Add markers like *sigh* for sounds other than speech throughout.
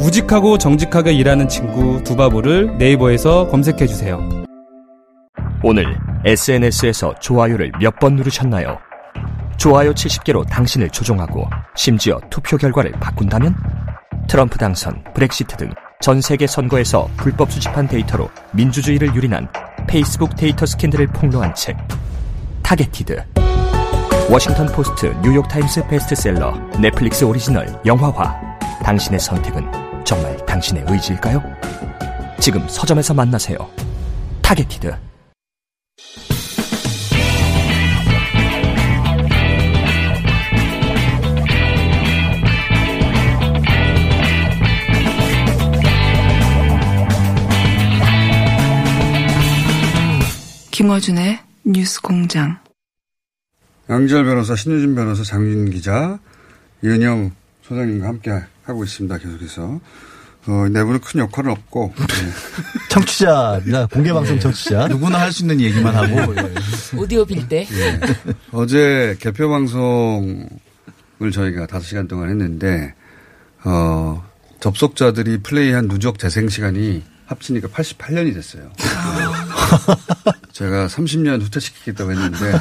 우직하고 정직하게 일하는 친구 두바보를 네이버에서 검색해 주세요. 오늘 SNS에서 좋아요를 몇 번 누르셨나요? 좋아요 70개로 당신을 조종하고 심지어 투표 결과를 바꾼다면? 트럼프 당선, 브렉시트 등 전 세계 선거에서 불법 수집한 데이터로 민주주의를 유린한 페이스북 데이터 스캔들을 폭로한 책 Targeted 워싱턴 포스트, 뉴욕 타임스 베스트셀러, 넷플릭스 오리지널, 영화화 당신의 선택은 정말 당신의 의지일까요? 지금 서점에서 만나세요. Targeted 김어준의 뉴스 공장. 양지열 변호사, 신유진 변호사, 장윤 기자, 이은영 소장님과 함께 하고 있습니다. 계속해서. 어, 내부는 큰 역할은 없고. 네. *laughs* 청취자입니다. 공개방송 청취자. 누구나 할 수 있는 얘기만 하고. 예. 오디오 빌 때. 예. 어제 개표 방송을 저희가 5시간 동안 했는데, 어, 접속자들이 플레이한 누적 재생 시간이 합치니까 88년이 됐어요. 제가 30년 후퇴시키겠다고 했는데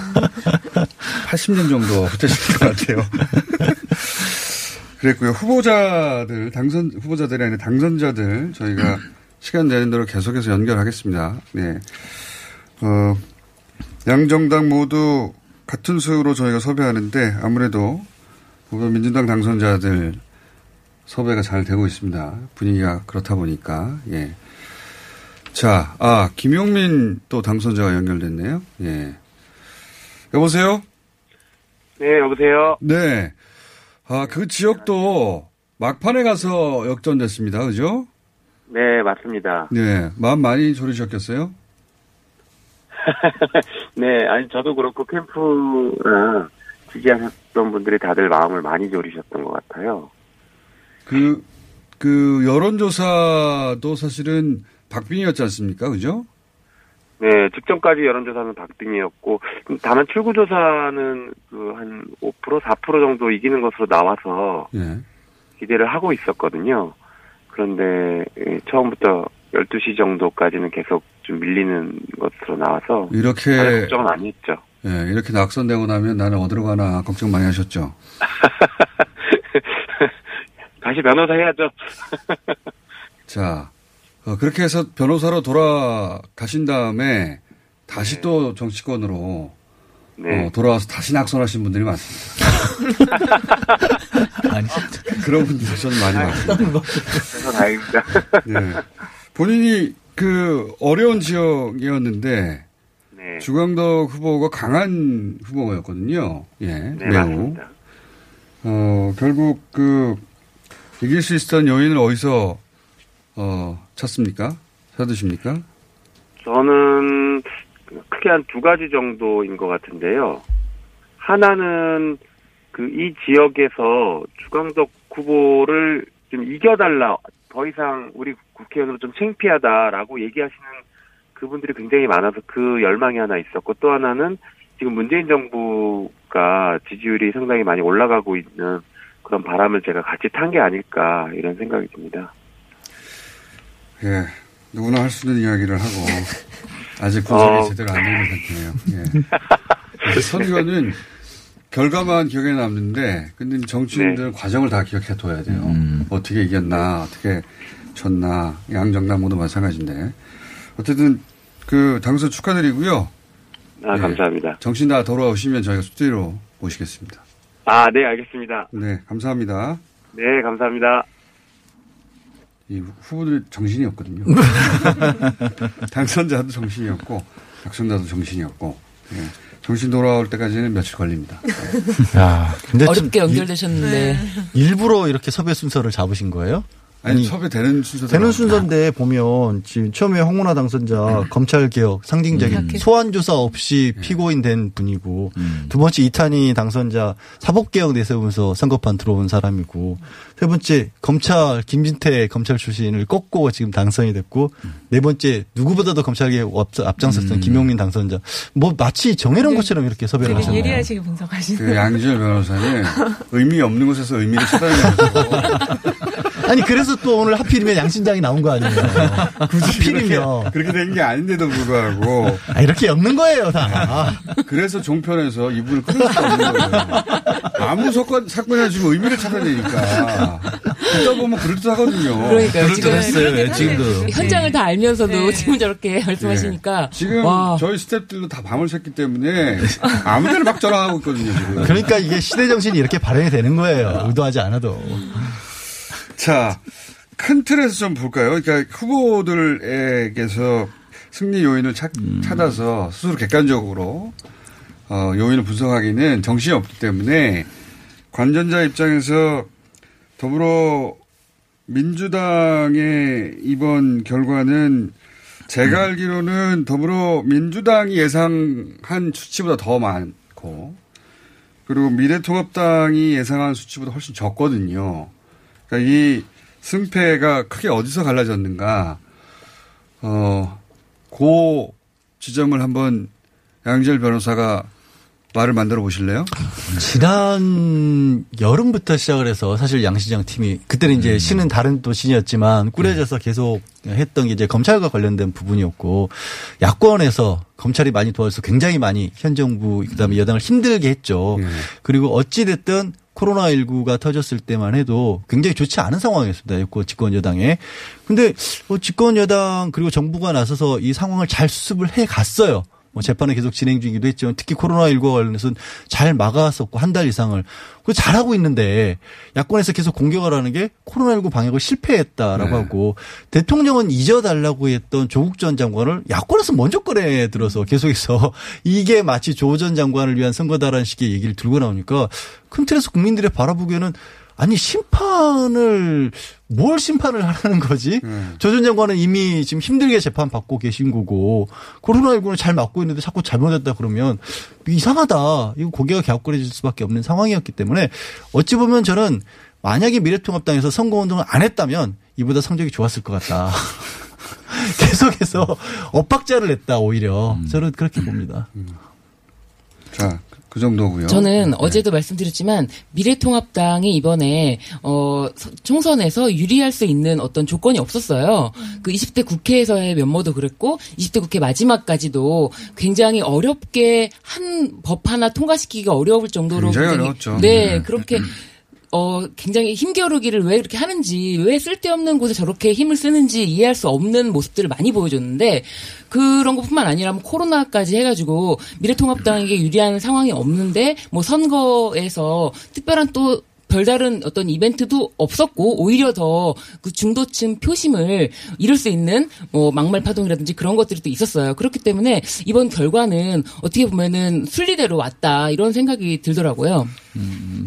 80년 정도 후퇴시킨 것 같아요. *laughs* 그랬고요. 후보자들, 당선, 후보자들이 아니라 당선자들 저희가 *clears throat* 시간 되는 대로 계속해서 연결하겠습니다. 네. 어, 양정당 모두 같은 수로 저희가 섭외하는데 아무래도 민주당 당선자들 섭외가 잘 되고 있습니다. 분위기가 그렇다 보니까, 예. 자, 아, 김용민 또 당선자가 연결됐네요. 예. 여보세요? 네, 여보세요? 네. 아, 그 지역도 막판에 가서 역전됐습니다. 그죠? 네, 맞습니다. 네. 마음 많이 졸이셨겠어요? *laughs* 네, 아니, 저도 그렇고 캠프랑 지지하셨던 분들이 다들 마음을 많이 졸이셨던 것 같아요. 그, 그 여론조사도 사실은 박빙이었지 않습니까? 그죠? 네, 직전까지 여론조사는 박빙이었고, 다만 출구조사는 그 한 5%, 4% 정도 이기는 것으로 나와서 예. 기대를 하고 있었거든요. 그런데 예, 처음부터 12시 정도까지는 계속 좀 밀리는 것으로 나와서 이렇게 걱정은 많이 했죠. 예, 이렇게 낙선되고 나면 나는 어디로 가나 걱정 많이 하셨죠. *laughs* 다시 변호사 해야죠. 자, 어, 그렇게 해서 변호사로 돌아가신 다음에 다시 또 정치권으로 네. 어, 돌아와서 다시 낙선하신 분들이 많습니다. *laughs* 아니, 그런 분들이 저는 많이 많습니다. 그래서 다행입니다. *laughs* 네. 본인이 그 어려운 지역이었는데 네. 주광덕 후보가 강한 후보였거든요. 예, 네, 매우. 맞습니다. 어, 결국 그 이길 수 있었던 요인을 어디서 어, 찾습니까? 찾으십니까? 저는 크게 한 두 가지 정도인 것 같은데요. 하나는 그 이 지역에서 주광덕 후보를 좀 이겨달라. 더 이상 우리 국회의원으로 좀 창피하다라고 얘기하시는 그분들이 굉장히 많아서 그 열망이 하나 있었고 또 하나는 지금 문재인 정부가 지지율이 상당히 많이 올라가고 있는 그런 바람을 제가 같이 탄 게 아닐까 이런 생각이 듭니다. 예. 누구나 할 수 있는 이야기를 하고 *laughs* 아직 분석이 어. 제대로 안 되는 상태네요. 예. 선거는 결과만 기억에 남는데 근데 정치인들 과정을 다 기억해 둬야 돼요. 어떻게 이겼나, 어떻게 졌나, 양정당 모두 마찬가지인데 어쨌든 그 당선 축하드리고요. 아 예. 감사합니다. 정신 다 돌아오시면 저희가 스튜디오로 모시겠습니다. 아 네 알겠습니다. 네, 감사합니다. 네 감사합니다. 이 후보들 정신이 없거든요. *laughs* 당선자도 정신이 없고, 당선자도 정신이 없고, 예. 정신 돌아올 때까지는 며칠 걸립니다. 야, 근데 좀 어렵게 연결되셨는데 일부러 이렇게 섭외 순서를 잡으신 거예요? 아니, 섭외되는 순서 되는 순서인데 보면 지금 처음에 홍문화 당선자 검찰 개혁 상징적인 음. 소환 조사 없이 피고인 된 분이고 음. 두 번째 이탄희 당선자 사법 개혁 내세우면서 선거판 들어온 사람이고 세 번째 검찰 김진태 검찰 출신을 꺾고 지금 당선이 됐고 네 번째 누구보다도 검찰 개혁 앞- 앞장섰던 김용민 당선자 뭐 마치 정해놓은 것처럼 이렇게 섭외를 하셨네요. 예리하시게 분석하시는. 그 양지열 변호사는 의미 없는 곳에서 의미를 *laughs* 찾아내면서 아니 그래서 또 오늘 하필이면 양신장이 나온 거 아니에요. *laughs* 하필이면 그렇게 된 게 아닌데도 불구하고 아, 이렇게 엮는 거예요 다. 그래서 종편에서 이분을 끊을 수가 없는 거예요. 아무 사건, 사건이나 지금 의미를 찾아내니까. 듣다 보면 그럴듯하거든요. 그러니까요. 지금 그랬어요. 예, 현장- 지금도. 현장을 다 알면서도 네. 지금 저렇게 말씀하시니까 지금 와. 저희 스탭들도 다 밤을 샜기 때문에 아무데나 막 전화하고 있거든요, 지금. 그러니까 이게 시대 정신이 이렇게 발현이 되는 거예요. 의도하지 않아도. 자, 큰 틀에서 좀 볼까요? 그러니까 후보들에게서 승리 요인을 찾, 찾아서 스스로 객관적으로 어, 요인을 분석하기는 정신이 없기 때문에 관전자 입장에서 더불어 민주당의 이번 결과는 제가 알기로는 더불어 민주당이 예상한 수치보다 더 많고 그리고 미래통합당이 예상한 수치보다 훨씬 적거든요. 그러니까 이 승패가 크게 어디서 갈라졌는가, 어, 고 지점을 한번 양지열 변호사가 말을 만들어 보실래요? 지난 여름부터 시작을 해서 사실 양시장 팀이 그때는 이제 신은 다른 또 신이었지만 꾸려져서 계속 했던 게 이제 검찰과 관련된 부분이었고 야권에서 검찰이 많이 도와줘서 굉장히 많이 현 정부 그다음에 여당을 힘들게 했죠. 그리고 어찌 됐든 코로나19가 터졌을 때만 해도 굉장히 좋지 않은 상황이었습니다. 여권 집권 여당에. 근데 뭐 집권 여당 그리고 정부가 나서서 이 상황을 잘 수습을 해 갔어요. 뭐 재판은 계속 진행 중이기도 했지만 특히 코로나19와 관련해서는 잘 막았었고 한 달 이상을 그 잘하고 있는데 야권에서 계속 공격을 하는 게 코로나19 방역을 실패했다라고 네. 하고 대통령은 잊어달라고 했던 조국 전 장관을 야권에서 먼저 꺼내 들어서 계속해서 *laughs* 이게 마치 조 전 장관을 위한 선거다라는 식의 얘기를 들고 나오니까 큰 틀에서 국민들의 바라보기에는 아니 심판을 뭘 심판을 하라는 거지? 조전 장관은 이미 지금 힘들게 재판 받고 계신 거고 코로나19는 잘 막고 있는데 자꾸 잘못했다 그러면 이상하다. 이거 고개가 갸웃거려질 수밖에 없는 상황이었기 때문에 어찌 보면 저는 만약에 미래통합당에서 선거운동을 안 했다면 이보다 성적이 좋았을 것 같다. *laughs* 계속해서 엇박자를 냈다 오히려 저는 그렇게 봅니다. 자, 그 정도고요. 저는 네. 어제도 말씀드렸지만 미래통합당이 이번에 어 서- 총선에서 유리할 수 있는 어떤 조건이 없었어요. 그 20대 국회에서의 면모도 그랬고 20대 국회 마지막까지도 굉장히 어렵게 한 법 하나 통과시키기가 어려울 정도로 굉장히 굉장히- 어려웠죠. 네, 네. 그렇게 어, 굉장히 힘겨루기를 왜 그렇게 하는지, 왜 쓸데없는 곳에 저렇게 힘을 쓰는지 이해할 수 없는 모습들을 많이 보여줬는데, 그런 것 뿐만 아니라 뭐 코로나까지 해가지고 미래통합당에게 유리한 상황이 없는데, 뭐 선거에서 특별한 또 별다른 어떤 이벤트도 없었고 오히려 더 그 중도층 표심을 잃을 수 있는 뭐 막말 파동이라든지 그런 것들이 또 있었어요. 그렇기 때문에 이번 결과는 어떻게 보면은 순리대로 왔다 이런 생각이 들더라고요.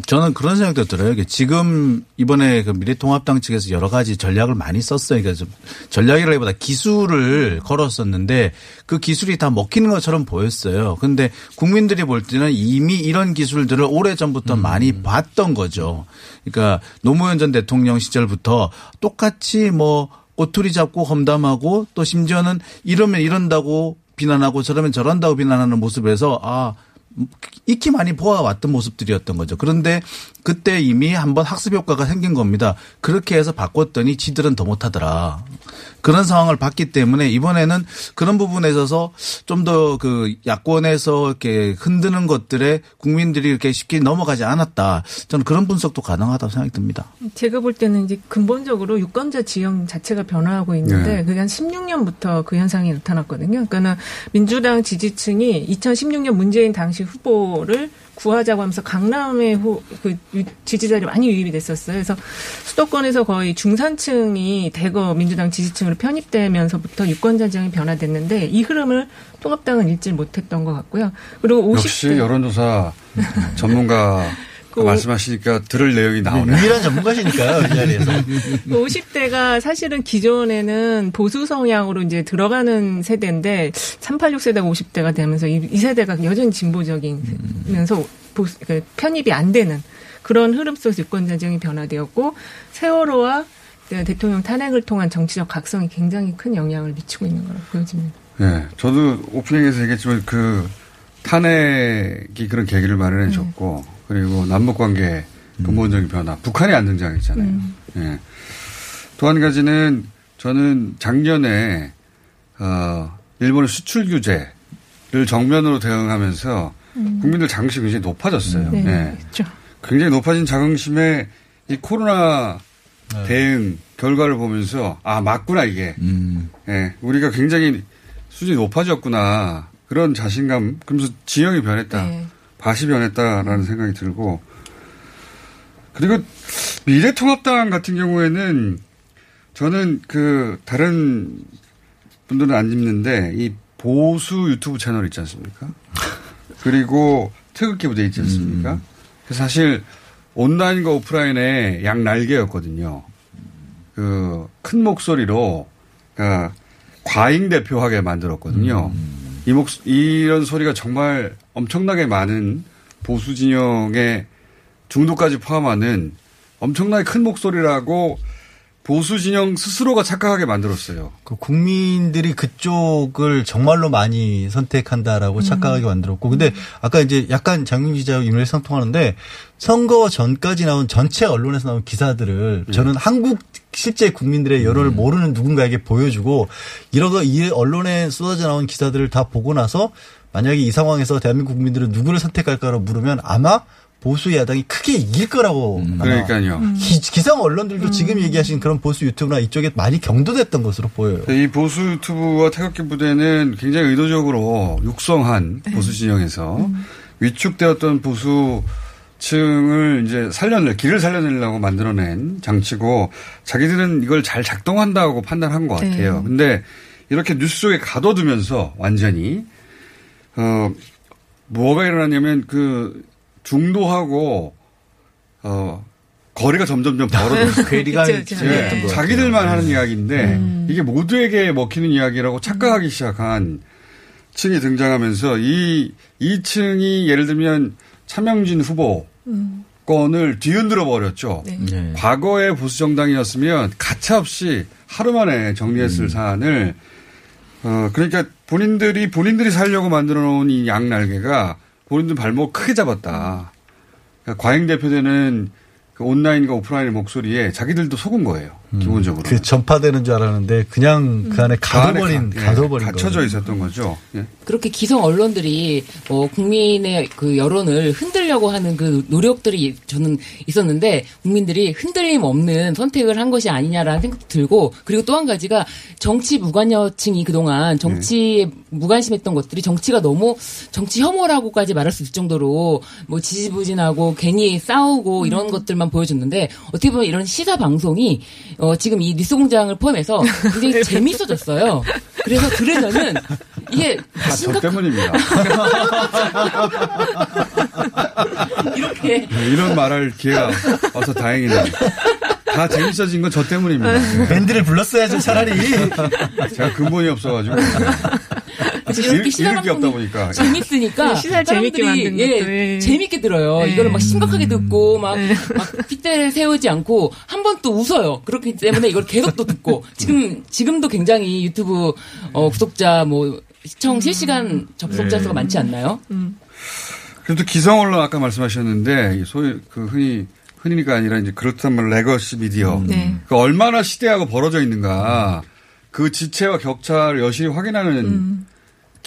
저는 그런 생각도 들어요. 이게 지금 이번에 그 미래통합당 측에서 여러 가지 전략을 많이 썼어요. 그러니까 좀 전략이라기보다 기술을 걸었었는데 그 기술이 다 먹히는 것처럼 보였어요. 근데 국민들이 볼 때는 이미 이런 기술들을 오래 전부터 많이 봤던 거죠. 그러니까 노무현 전 대통령 시절부터 똑같이 뭐 꼬투리 잡고 험담하고 또 심지어는 이러면 이런다고 비난하고 저러면 저런다고 비난하는 모습에서 아 익히 많이 보아왔던 모습들이었던 거죠. 그런데 그때 이미 한번 학습 효과가 생긴 겁니다. 그렇게 해서 바꿨더니 지들은 더 못하더라. 그런 상황을 봤기 때문에 이번에는 그런 부분에 있어서 좀 더 그 야권에서 이렇게 흔드는 것들에 국민들이 이렇게 쉽게 넘어가지 않았다. 저는 그런 분석도 가능하다고 생각이 듭니다. 제가 볼 때는 이제 근본적으로 유권자 지형 자체가 변화하고 있는데 네. 그게 한 16년부터 그 현상이 나타났거든요. 그러니까 민주당 지지층이 2016년 문재인 당시 후보를 구하자고 하면서 강남의 후, 그 유- 지지자들이 많이 유입이 됐었어요. 그래서 수도권에서 거의 중산층이 대거 민주당 지지층으로 편입되면서부터 유권자 지형이 변화됐는데 이 흐름을 통합당은 읽지 못했던 것 같고요. 그리고 50대 역시 여론조사 전문가 *laughs* 아, 말씀하시니까 들을 내용이 나오네. 유일한 전문가시니까요, 이 자리에서. *laughs* 50대가 사실은 기존에는 보수 성향으로 이제 들어가는 세대인데 386 세대가 50대가 되면서 이, 이 세대가 여전히 진보적이면서 보수, 그 편입이 안 되는 그런 흐름 속에서 유권 전쟁이 변화되었고 세월호와 대통령 탄핵을 통한 정치적 각성이 굉장히 큰 영향을 미치고 있는 거라고 보여집니다. 예, 저도 오프닝에서 얘기했지만 그 탄핵이 그런 계기를 마련해 줬고 그리고 남북 관계 근본적인 변화, 북한이 안 등장했잖아요. 음. 예. 또 한 가지는 저는 작년에 어 일본의 수출 규제를 정면으로 대응하면서 음. 국민들 자긍심이 굉장히 높아졌어요. 네, 예. 그렇죠. 굉장히 높아진 자긍심에 이 코로나 대응 결과를 보면서 아 맞구나 이게 예, 우리가 굉장히 수준이 높아졌구나 그런 자신감 그러면서 지형이 변했다 네. 밭이 변했다라는 생각이 들고 그리고 미래통합당 같은 경우에는 저는 그 다른 분들은 안 입는데 이 보수 유튜브 채널 있지 않습니까? *laughs* 그리고 태극기 부대 있지 않습니까? 그래서 사실 온라인과 오프라인의 양 날개였거든요. 그 큰 목소리로 그러니까 과잉 대표하게 만들었거든요. 이 목, 이런 소리가 정말 엄청나게 많은 보수 진영의 중도까지 포함하는 엄청나게 큰 목소리라고 보수 진영 스스로가 착각하게 만들었어요. 그 국민들이 그쪽을 정말로 많이 선택한다라고 착각하게 만들었고, 근데 아까 이제 약간 장윤 기자하고 인물상 통하는데 선거 전까지 나온 전체 언론에서 나온 기사들을 저는 한국 실제 국민들의 여론을 모르는 누군가에게 보여주고 이러고 이 언론에 쏟아져 나온 기사들을 다 보고 나서 만약에 이 상황에서 대한민국 국민들은 누구를 선택할까로 물으면 아마 보수 야당이 크게 이길 거라고 아마 그러니까요. 기, 기성 언론들도 지금 얘기하신 그런 보수 유튜브나 이쪽에 많이 경도됐던 것으로 보여요. 이 보수 유튜브와 태극기 부대는 굉장히 의도적으로 육성한 보수 진영에서 위축되었던 보수 층을 이제 살려낼, 길을 살려내려고 만들어낸 장치고 자기들은 이걸 잘 작동한다고 판단한 것 네. 같아요. 근데 이렇게 뉴스 속에 가둬두면서 완전히, 어, 뭐가 일어났냐면 그 중도하고, 어, 거리가 점점점 벌어졌어요. *laughs* 괴리가 것 자기들만 같아요. 하는 이야기인데 음. 이게 모두에게 먹히는 이야기라고 착각하기 시작한 층이 등장하면서 이, 이 층이 예를 들면 차명진 후보 음. 건을 뒤흔들어 버렸죠. 네. 네. 과거의 보수 정당이었으면 가차없이 하루 만에 정리했을 음. 사안을 어 그러니까 본인들이 본인들이 살려고 만들어 놓은 이 양날개가 본인들 발목 크게 잡았다. 그러니까 과잉 대표되는 그 온라인과 오프라인의 목소리에 자기들도 속은 거예요. 기본적으로. 그 전파되는 줄 알았는데 그냥 그 안에 그 안에 가둬버린 가- 예, 가둬버린 갇혀져 거예요. 있었던 거죠. 예. 그렇게 기성 언론들이 어, 국민의 그 여론을 흔들려고 하는 그 노력들이 저는 있었는데 국민들이 흔들림 없는 선택을 한 것이 아니냐라는 생각도 들고 그리고 또 한 가지가 정치 무관여층이 그동안 정치에 무관심했던 것들이 정치가 너무 정치 혐오라고까지 말할 수 있을 정도로 뭐 지지부진하고 괜히 싸우고 이런 것들만 보여줬는데 어떻게 보면 이런 시사 방송이 어, 지금 이 뉴스 공장을 포함해서 굉장히 *laughs* 재밌어졌어요. 그래서 들으면은 이게 다저 심각 때문입니다. *laughs* 이렇게 네, 이런 말할 기회가 와서 다행이네요. 다 재밌어진 건 저 때문입니다. 밴드를 불렀어야죠 차라리. 제가 근본이 없어가지고. 이렇게 시사 잃을 게 없다 방송이 보니까. 재밌으니까 네, 시사를 재밌게 만든 예, 것도, 예. 재밌게 들어요. 네. 이거를 막 심각하게 듣고 막, 막 핏대를 세우지 않고 한 번 또 웃어요. 그렇기 때문에 이걸 계속 또 듣고 지금 지금도 굉장히 유튜브 어, 구독자 뭐 시청 실시간 접속자 수가 많지 않나요? 그래도 기성 언론 아까 말씀하셨는데 이 소위 그 흔히 흔히가 아니라 이제 그렇단 말 legacy media. 네. 그 얼마나 시대하고 벌어져 있는가 그 지체와 격차를 여실히 확인하는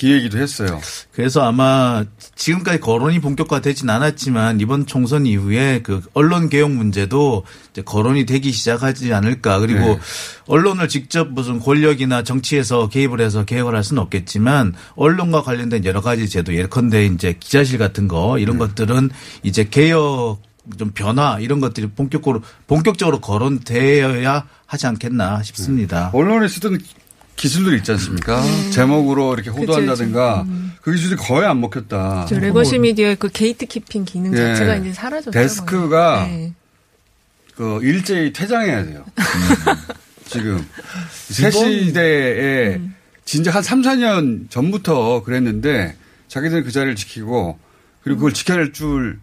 기회이기도 했어요. 그래서 아마 지금까지 거론이 본격화되진 않았지만 이번 총선 이후에 그 언론 개혁 문제도 이제 거론이 되기 시작하지 않을까. 그리고 네. 언론을 직접 무슨 권력이나 정치에서 개입을 해서 개혁을 할 수는 없겠지만 언론과 관련된 여러 가지 제도 예컨대 이제 기자실 같은 거 이런 것들은 이제 개혁 좀 변화 이런 것들이 본격적으로 본격적으로 거론되어야 하지 않겠나 싶습니다. 언론에 쓰던 기술들이 있지 않습니까? 제목으로 이렇게 호도한다든가 그 기술이 거의 안 먹혔다. 저 legacy media의 그 gate keeping 기능 예. 자체가 이제 사라졌죠. 데스크가 네. 그 일제히 퇴장해야 돼요. *laughs* 지금 새 시대에 음. 진짜 한 3, 4년 전부터 그랬는데 자기들은 그 자리를 지키고 그리고 그걸 지켜낼 줄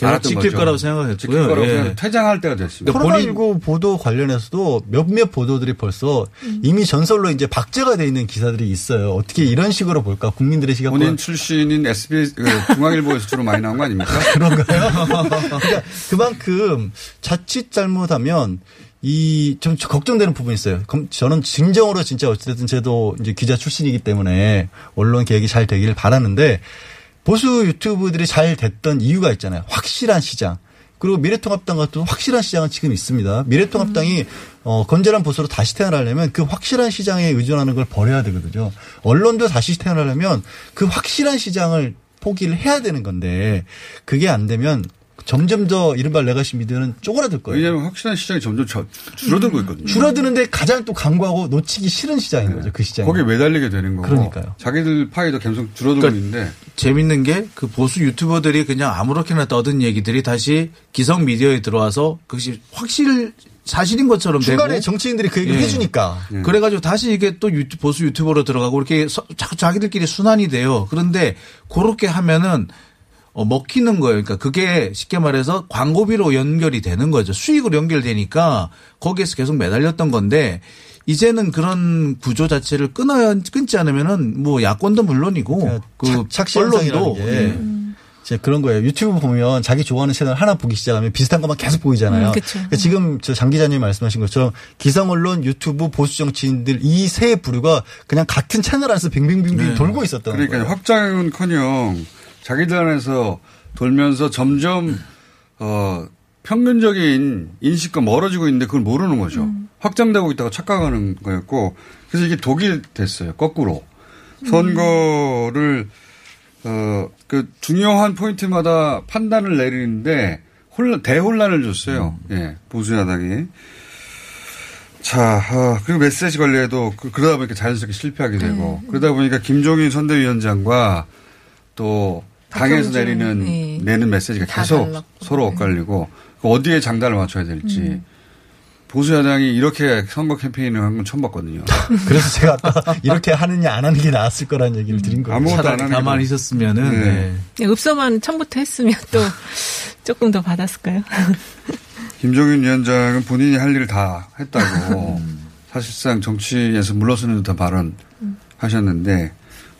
계속 알았던 지킬 거죠. 거라고 생각했고요. 지킬 거라고 예. 퇴장할 때가 됐습니다. 코로나19 보도 관련해서도 몇몇 보도들이 벌써 이미 전설로 이제 박제가 돼 있는 기사들이 있어요. 어떻게 이런 식으로 볼까? 국민들의 시각 본인 출신인 SBS 그 중앙일보에서 주로 많이 나온 거 아닙니까? *laughs* 그런가요? 그러니까 그만큼 자칫 잘못하면 이좀 걱정되는 부분이 있어요. 그럼 저는 진정으로 진짜 어쨌든 저도 이제 기자 출신이기 때문에 언론 개혁이 잘 되기를 바라는데 보수 유튜브들이 잘 됐던 이유가 있잖아요. 확실한 시장. 그리고 미래통합당 같은 확실한 시장은 지금 있습니다. 미래통합당이 어, 건전한 보수로 다시 태어나려면 그 확실한 시장에 의존하는 걸 버려야 되거든요. 언론도 다시 태어나려면 그 확실한 시장을 포기를 해야 되는 건데 그게 안 되면 점점 더 이른바 레가시 미디어는 쪼그라들 거예요. 왜냐하면 확실한 시장이 점점 저- 줄어들고 있거든요. 줄어드는데 가장 또 강구하고 놓치기 싫은 시장인 거죠. 그 시장. 거기에 매달리게 되는 거고. 그러니까요. 자기들 파이도 계속 줄어들고 그러니까 있는데 재밌는 게 그 보수 유튜버들이 그냥 아무렇게나 떠든 얘기들이 다시 기성 미디어에 들어와서 그것이 확실 사실인 것처럼 중간에 되고 정치인들이 그 얘기를 예. 해주니까. 그래가지고 다시 이게 또 유튜, 보수 유튜버로 들어가고 이렇게 서- 자꾸 자기들끼리 순환이 돼요. 그런데 그렇게 하면은 어, 먹히는 거예요. 그러니까 그게 쉽게 말해서 광고비로 연결이 되는 거죠. 수익으로 연결되니까 거기에서 계속 매달렸던 건데 이제는 그런 구조 자체를 끊어야 끊지 않으면은 뭐 야권도 물론이고 그 착시현상이라는 언론도 게 예. 이제 그런 거예요. 유튜브 보면 자기 좋아하는 채널 하나 보기 시작하면 비슷한 것만 계속 보이잖아요. 음, 그쵸. 그러니까 지금 저 장 기자님 말씀하신 것처럼 기성 언론, 유튜브, 보수 정치인들 이 세 부류가 그냥 같은 채널 안에서 빙빙빙빙 네. 돌고 있었던 그러니까 거예요. 확장은커녕 자기들 안에서 돌면서 점점 어 평균적인 인식과 멀어지고 있는데 그걸 모르는 거죠. 확장되고 있다가 착각하는 거였고 그래서 이게 독이 됐어요. 거꾸로 선거를 어 그 중요한 포인트마다 판단을 내리는데 혼란 대혼란을 줬어요. 예 보수 야당이. 자, 어, 그리고 메시지 관리에도 그, 러다 보니까 자연스럽게 실패하게 되고 그러다 보니까 김종인 선대위원장과 또 당에서 내리는 예. 내는 메시지가 다 계속 달랐고. 서로 엇갈리고 그 어디에 장단을 맞춰야 될지 보수 야당이 이렇게 선거 캠페인을 한 건 처음 봤거든요. *laughs* 그래서 제가 아까 이렇게 하느냐 안 하는 게 나았을 거라는 얘기를 드린 거예요. 아무것도 안 하는 게 가만히 더- 있었으면은 네. 네. 네, 읍서만 처음부터 했으면 또 *laughs* 조금 더 받았을까요? *laughs* 김종인 위원장은 본인이 할 일을 다 했다고 사실상 정치에서 물러서는 듯한 발언 하셨는데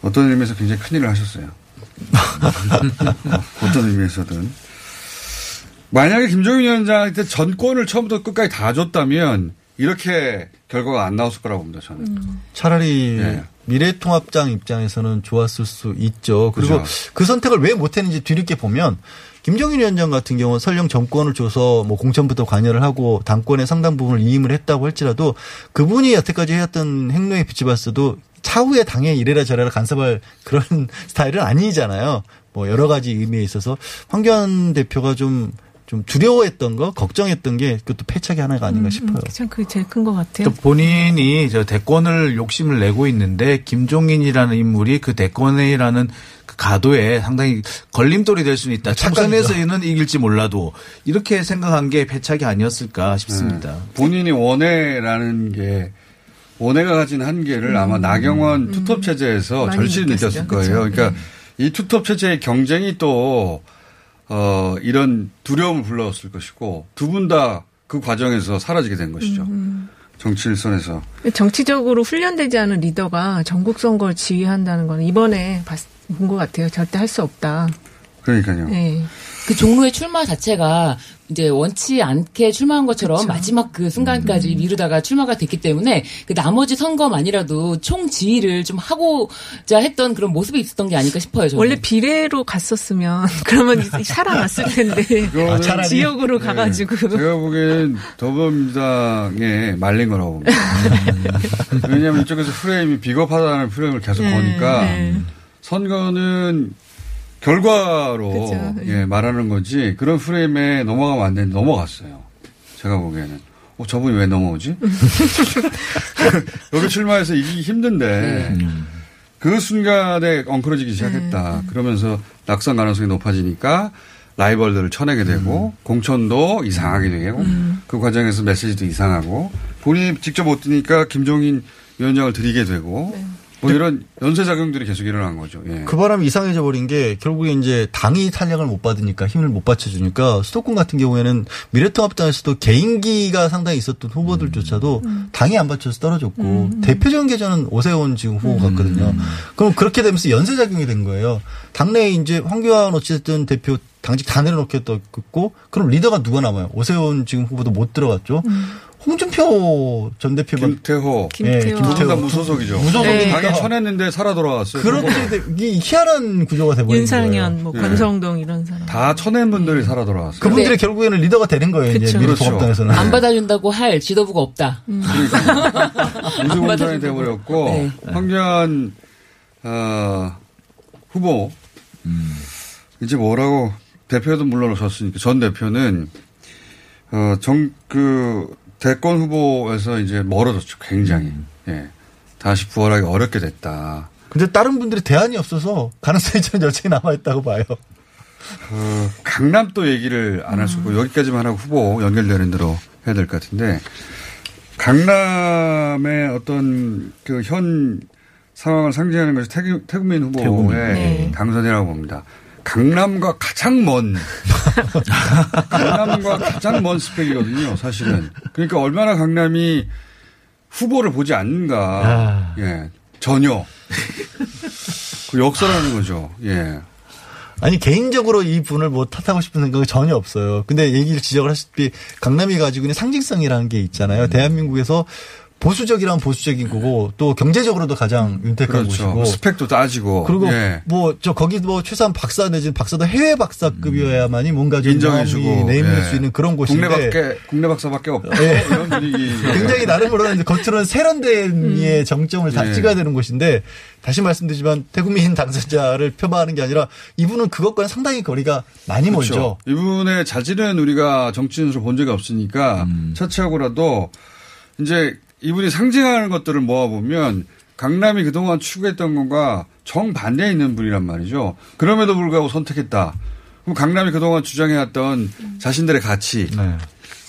어떤 의미에서 굉장히 큰 일을 하셨어요. 어, 어떤 의미에서든. 만약에 김종인 위원장한테 전권을 처음부터 끝까지 다 줬다면 이렇게 결과가 안 나왔을 거라고 봅니다, 저는. 차라리 네. 미래통합당 입장에서는 좋았을 수 있죠. 그리고 그죠. 그 선택을 왜 못했는지 뒤늦게 보면 김정인 위원장 같은 경우는 설령 정권을 줘서 뭐 공천부터 관여를 하고 당권의 상당 부분을 이임을 했다고 할지라도 그분이 여태까지 해왔던 행동에 비춰봤어도 차후에 당에 이래라 저래라 간섭할 그런 *laughs* 스타일은 아니잖아요. 뭐 여러 가지 의미에 있어서 황교안 대표가 좀 좀 두려워했던 거, 걱정했던 게 그것도 패착이 하나가 아닌가 싶어요. 참 그게 제일 큰 것 같아요. 또 본인이 저 대권을 욕심을 내고 있는데 김종인이라는 인물이 그 대권이라는 그 가도에 상당히 걸림돌이 될 수는 있다. 총선에서는 이길지 몰라도 이렇게 생각한 게 패착이 아니었을까 싶습니다. 본인이 원해라는 게 원해가 가진 한계를 아마 나경원 투톱 체제에서 절실히. 느꼈을 거예요. 그쵸. 그러니까 이 투톱 체제의 경쟁이 또 어, 이런 두려움을 불러왔을 것이고 두 분 다 그 과정에서 사라지게 된 것이죠. 정치 일선에서. 정치적으로 훈련되지 않은 리더가 전국 선거를 지휘한다는 건 이번에 본 것 같아요. 절대 할 수 없다. 그러니까요. 네. 그 종로의 출마 자체가 이제 원치 않게 출마한 것처럼 마지막 그 순간까지 미루다가 출마가 됐기 때문에 그 나머지 선거만이라도 총 지휘를 좀 하고자 했던 그런 모습이 있었던 게 아닐까 싶어요. 저는. 원래 비례로 갔었으면 *laughs* 그러면 살아났을 텐데 아. 지역으로 가가지고 제가 보기엔 더불어민주당에 말린 거라고 봅니다. *laughs* 왜냐하면 이쪽에서 프레임이 비겁하다는 프레임을 계속 네, 보니까 네. 선거는 결과로 그죠. 예, 말하는 거지 그런 프레임에 넘어가면 안 되는데 넘어갔어요. 제가 보기에는 어, 저분이 왜 넘어오지? *laughs* 여기 출마해서 이기기 힘든데 그 순간에 엉클어지기 시작했다. 그러면서 낙선 가능성이 높아지니까 라이벌들을 쳐내게 되고 공천도 이상하게 되고 그 과정에서 메시지도 이상하고 본인이 직접 못 드니까 김종인 위원장을 드리게 되고 뭐 이런 연쇄작용들이 계속 일어난 거죠. 예. 그 바람에 이상해져 버린 게 결국에 이제 당이 탄력을 못 받으니까 힘을 못 받쳐주니까 수도권 같은 경우에는 미래통합당에서도 개인기가 상당히 있었던 후보들조차도 당이 안 받쳐서 떨어졌고 대표적인 계좌는 오세훈 지금 후보 같거든요. 그럼 그렇게 되면서 연쇄작용이 된 거예요. 당내에 이제 황교안 어쨌든 대표 당직 다 내려놓겠다고 그럼 리더가 누가 남아요? 오세훈 지금 후보도 못 들어갔죠. 홍준표 전 대표가 김태호, 예, 김태호 무소속이죠. 무소속이니까 당이 쳐냈는데 살아 돌아왔어요. 그렇게 이게 희한한 구조가 돼버린 윤상현, 거예요. 뭐 예. 권성동 이런 사람. 다 쳐낸 분들이 살아 돌아왔어요. 그분들이 결국에는 리더가 되는 거예요. 이제 그쵸. 미래통합당에서는. 안 받아준다고 할 지도부가 없다. *laughs* 우주공산이 받아주고. 돼버렸고 네. 황교안 어, 후보 이제 뭐라고 대표도 물러나셨으니까 전 대표는 어, 정 그 대권 후보에서 이제 멀어졌죠. 굉장히 예 다시 부활하기 어렵게 됐다. 근데 다른 분들이 대안이 없어서 가능성이 좀 여전히 남아있다고 봐요. 그 강남 또 얘기를 안 할 수 없고 여기까지만 하고 후보 연결되는 대로 해야 될 것 같은데 강남의 어떤 그 현 상황을 상징하는 것이 태국, 태국민 후보의 태국민. 네. 당선이라고 봅니다. 강남과 가장 먼 *laughs* 강남과 가장 먼 스펙이거든요, 사실은. 그러니까 얼마나 강남이 후보를 보지 않는가. 아. 예, 전혀. 그 역사라는 거죠. 예. 아니 개인적으로 이 분을 뭐 탓하고 싶은 생각은 전혀 없어요. 근데 얘기를 지적을 하셨듯이 강남이 가지고 있는 상징성이라는 게 있잖아요. 음. 대한민국에서 보수적이란 보수적인 거고 또 경제적으로도 가장 윤택한 그렇죠. 곳이고 스펙도 따지고. 그리고 예. 뭐저 거기 뭐 최소한 박사 내지는 박사도 해외 박사급이어야만이 뭔가 좀 인정해주고 내밀 예. 수 있는 그런 곳인데 국내밖에 국내 박사밖에 없다. 예. 이런 분위기. *laughs* 굉장히 나름으로는 이제 겉으로는 세련된의 정점을 다 예. 찍어야 되는 곳인데 다시 말씀드리지만 태국민 당선자를 표방하는 게 아니라 이분은 그것과는 상당히 거리가 많이 멀죠. 그렇죠. 이분의 자질은 우리가 정치인으로 본 적이 없으니까 음. 차치하고라도 이제 이분이 상징하는 것들을 모아보면 강남이 그동안 추구했던 것과 정반대에 있는 분이란 말이죠. 그럼에도 불구하고 선택했다. 그럼 강남이 그동안 주장해왔던 자신들의 가치가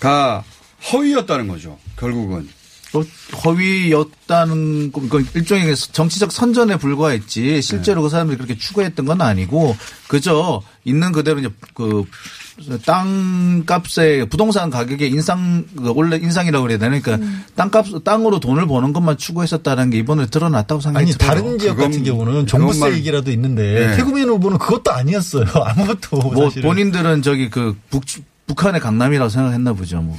네. 허위였다는 거죠. 결국은. 또 허위였다는 거, 이건 일종의 정치적 선전에 불과했지 실제로 그 사람들이 그렇게 추구했던 건 아니고 그저 있는 그대로 이제 그 땅값의 부동산 가격의 인상 그 원래 인상이라고 그래야 되나 그러니까 땅값 땅으로 돈을 버는 것만 추구했었다는 게 이번에 드러났다고 생각이 아니 들어요. 다른 지역 같은 경우는 종부세 그것만- 얘기라도 있는데 네. 태국민 후보는 그것도 아니었어요. *laughs* 아무것도 뭐 사실은. 본인들은 저기 그 북, 북한의 강남이라고 생각했나 보죠. 뭐.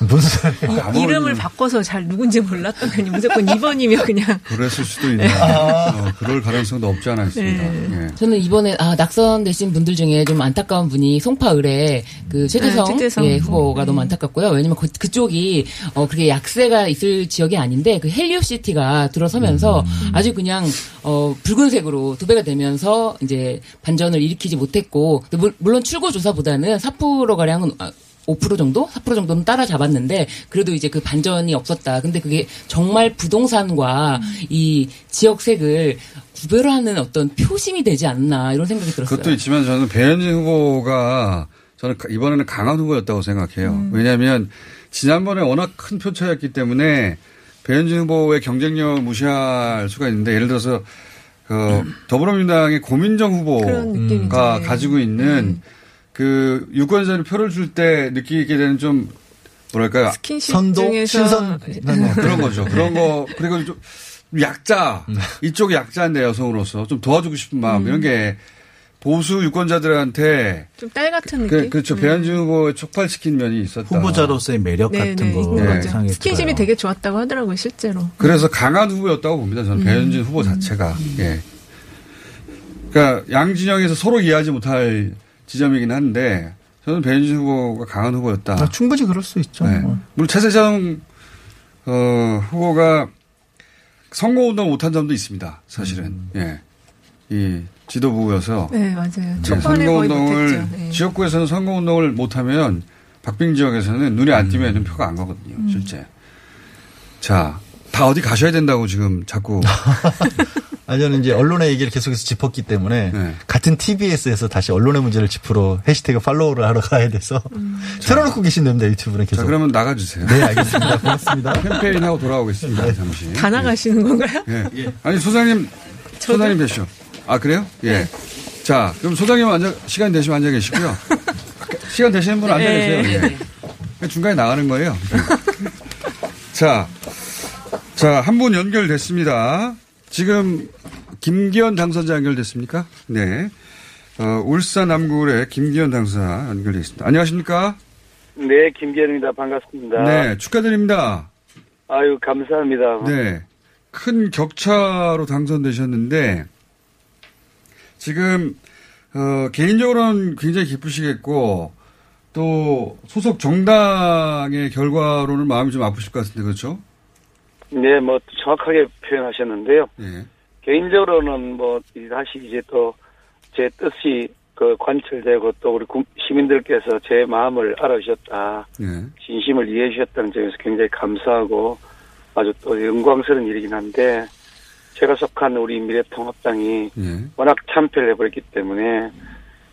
무슨 소리예요? 이름을 바꿔서 잘 누군지 몰랐던 편이 무조건 2번이면 그냥 *laughs* 그랬을 수도 있는. 어, 그럴 가능성도 없지 않아 있습니다. 예. 저는 이번에 아 낙선되신 분들 중에 좀 안타까운 분이 송파을에 그 최재성, 네, 최재성 예, 후보. 후보가 너무 안타깝고요. 왜냐면 그, 그쪽이 어 그렇게 약세가 있을 지역이 아닌데 그 헬리오 시티가 들어서면서 아주 그냥 어 붉은색으로 두 배가 되면서 이제 반전을 일으키지 못했고 물- 물론 출구 조사보다는 4% 가량은 아, 5% 정도? 4% 정도는 따라잡았는데 그래도 이제 그 반전이 없었다. 근데 그게 정말 부동산과 이 지역색을 구별하는 어떤 표심이 되지 않나 이런 생각이 들었어요. 그것도 있지만 저는 배현진 후보가 저는 이번에는 강한 후보였다고 생각해요. 음. 왜냐하면 지난번에 워낙 큰 표차였기 때문에 배현진 후보의 경쟁력을 무시할 수가 있는데 예를 들어서 그 더불어민주당의 고민정. 후보가 네. 가지고 있는 그 유권자들이 표를 줄 때 느끼게 되는 좀 뭐랄까요 스킨십 선도 중에서 신선 뭐 그런 거죠. 그런 거 그리고 좀 약자 이쪽 약자인데 여성으로서 좀 도와주고 싶은 마음 이런 게 보수 유권자들한테 좀 딸 같은 그, 느낌. 그렇죠. 배현진 후보에 촉발시킨 면이 있었다. 후보자로서의 매력 네, 같은 네, 거. 생각이 스킨십이. 되게 좋았다고 하더라고요, 실제로. 그래서 강한 후보였다고 봅니다. 저는 배현진 후보 자체가. 예. 그러니까 양진영에서 서로 이해하지 못할 지점이긴 한데 저는 배현진 후보가 강한 후보였다. 아, 충분히 그럴 수 있죠. 네. 어. 물론 최세정 어, 후보가 선거운동 못한 점도 있습니다. 사실은. 예. 이 지도부여서 네, 맞아요. 네, 초반에 거의 선거운동을. 네. 지역구에서는 선거운동을 못하면 박빙 지역에서는 눈에 안 띄면 표가 안 가거든요. 실제. 자, 다 어디 가셔야 된다고 지금 자꾸. *laughs* 아니, 저는 이제 언론의 얘기를 계속해서 짚었기 때문에 네. 같은 TBS에서 다시 언론의 문제를 짚으러 해시태그 팔로우를 하러 가야 돼서 *laughs* 틀어놓고 계신 됩니다. 유튜브는 계속. 자, 그러면 나가주세요. 네, 알겠습니다. 고맙습니다. *laughs* 캠페인하고 돌아오겠습니다. 잠시. 다 나가시는 건가요? 예. 아니, 소장님, 소장님 되시죠. 아, 그래요? 예. 자, 그럼 소장님 앉아, 시간 되시면 앉아 계시고요. 시간 되시는 분 앉아 네. 계세요. 예. 중간에 나가는 거예요. 자, 자, 한 분 연결됐습니다. 지금 김기현 당선자 연결됐습니까? 네. 어, 울산 남구의 김기현 당선자 연결되어 있습니다. 안녕하십니까? 네, 김기현입니다. 반갑습니다. 네, 축하드립니다. 아유, 감사합니다. 네. 큰 격차로 당선되셨는데, 지금, 어, 개인적으로는 굉장히 기쁘시겠고, 또, 소속 정당의 결과로는 마음이 좀 아프실 것 같은데, 그렇죠? 네, 뭐 정확하게 표현하셨는데요. 예. 개인적으로는 뭐 이- 다시 이제 또 제 뜻이 그 관철되고 또 우리 국- 시민들께서 제 마음을 알아주셨다. 예. 진심을 이해해 주셨다는 점에서 굉장히 감사하고 아주 또 영광스러운 일이긴 한데 제가 속한 우리 미래통합당이 예. 워낙 참패를 해버렸기 때문에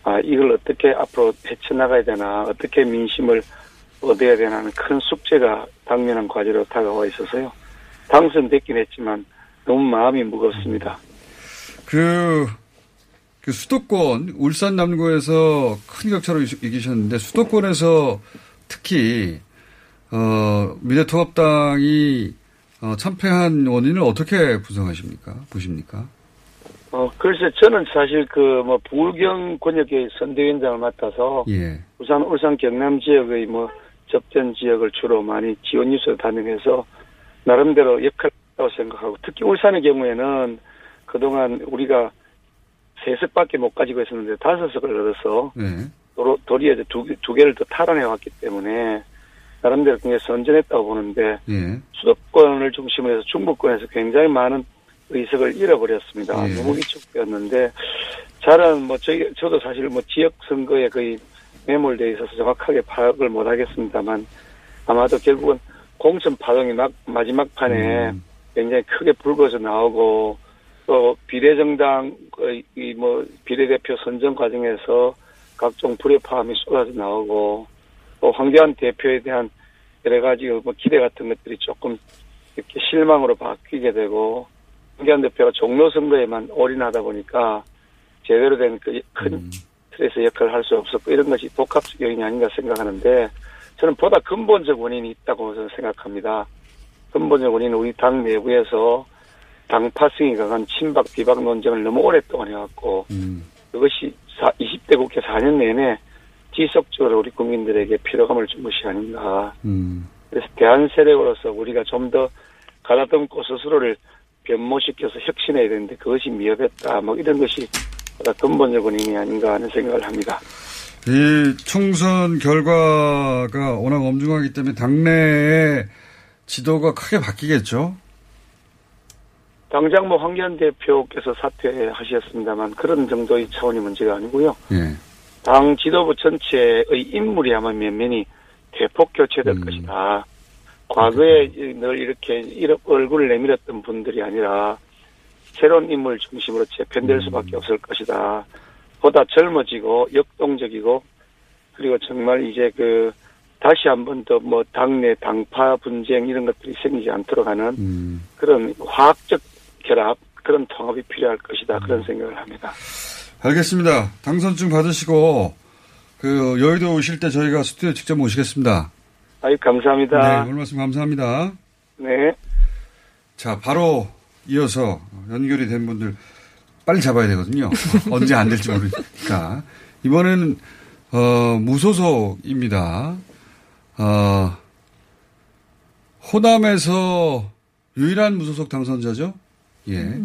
아 이걸 어떻게 앞으로 헤쳐나가야 되나 어떻게 민심을 얻어야 되나 하는 큰 숙제가 당면한 과제로 다가와 있어서요. 당선됐긴 했지만 너무 마음이 무겁습니다. 그, 그 수도권, 울산 남구에서 큰 격차로 이- 이기셨는데, 수도권에서 특히, 어, 미래통합당이 어, 참패한 원인을 어떻게 분석하십니까? 보십니까? 어 글쎄 저는 사실 그 뭐 부울경 권역의 선대위원장을 맡아서 예. 울산 울산 경남 지역의 뭐 접전 지역을 주로 많이 지원 뉴스에 다니면서 나름대로 역할이라고 생각하고 특히 울산의 경우에는 그동안 우리가 세 석밖에 못 가지고 있었는데 다섯 석을 얻어서 네. 도로, 도리에 두, 개- 두 개를 더 탈환해 왔기 때문에 나름대로 굉장히 선전했다고 보는데 예. 수도권을 중심으로 해서 중부권에서 굉장히 많은 의석을 잃어버렸습니다. 예. 너무 위축되었는데 저는 뭐 저희 저도 사실 뭐 지역 선거에 거의 매몰돼 있어서 정확하게 파악을 못 하겠습니다만 아마도 결국은 공천 파동이 막 마지막 판에 굉장히 크게 불거져 나오고 또 비례정당 이뭐 비례대표 선정 과정에서 각종 불협화음이 쏟아져 나오고 또 황교안 대표에 대한 여러 가지 뭐 기대 같은 것들이 조금 이렇게 실망으로 바뀌게 되고 황교안 대표가 종로 선거에만 올인하다 보니까 제대로 된 그큰 틀에서 역할을 할 수 없었고 이런 것이 복합적 요인이 아닌가 생각하는데 저는 보다 근본적 원인이 있다고 저는 생각합니다. 근본적 원인은 우리 당 내부에서 당파성이 강한 친박 비박 논쟁을 너무 오랫동안 해왔고 그것이 20대 국회 4년 내내 지속적으로 우리 국민들에게 피로감을 준 것이 아닌가. 음. 그래서 대한 세력으로서 우리가 좀 더 가다듬고 스스로를 변모시켜서 혁신해야 되는데 그것이 미흡했다. 뭐 이런 것이 보다 근본적 원인이 아닌가 하는 생각을 합니다. 이 총선 결과가 워낙 엄중하기 때문에 당내의 지도가 크게 바뀌겠죠? 당장 뭐 황교안 대표께서 사퇴하셨습니다만 그런 정도의 차원의 문제가 아니고요. 예. 당 지도부 전체의 인물이 아마 면면이 대폭 교체될 것이다. 과거에 늘 이렇게 이렇- 얼굴을 내밀었던 분들이 아니라 새로운 인물 중심으로 재편될 수밖에 없을 것이다. 보다 젊어지고 역동적이고 그리고 정말 이제 그 다시 한 번 더 뭐 당내 당파 분쟁 이런 것들이 생기지 않도록 하는 그런 화학적 결합 그런 통합이 필요할 것이다 그런 생각을 합니다. 알겠습니다. 당선증 받으시고 그 여의도 오실 때 저희가 스튜디오 직접 모시겠습니다. 아유 감사합니다. 네, 오늘 말씀 감사합니다. 네. 자, 바로 이어서 연결이 된 분들 빨리 잡아야 되거든요. 언제 안 될지 모르니까. 이번에는 어, 무소속입니다. 어, 호남에서 유일한 무소속 당선자죠? 예.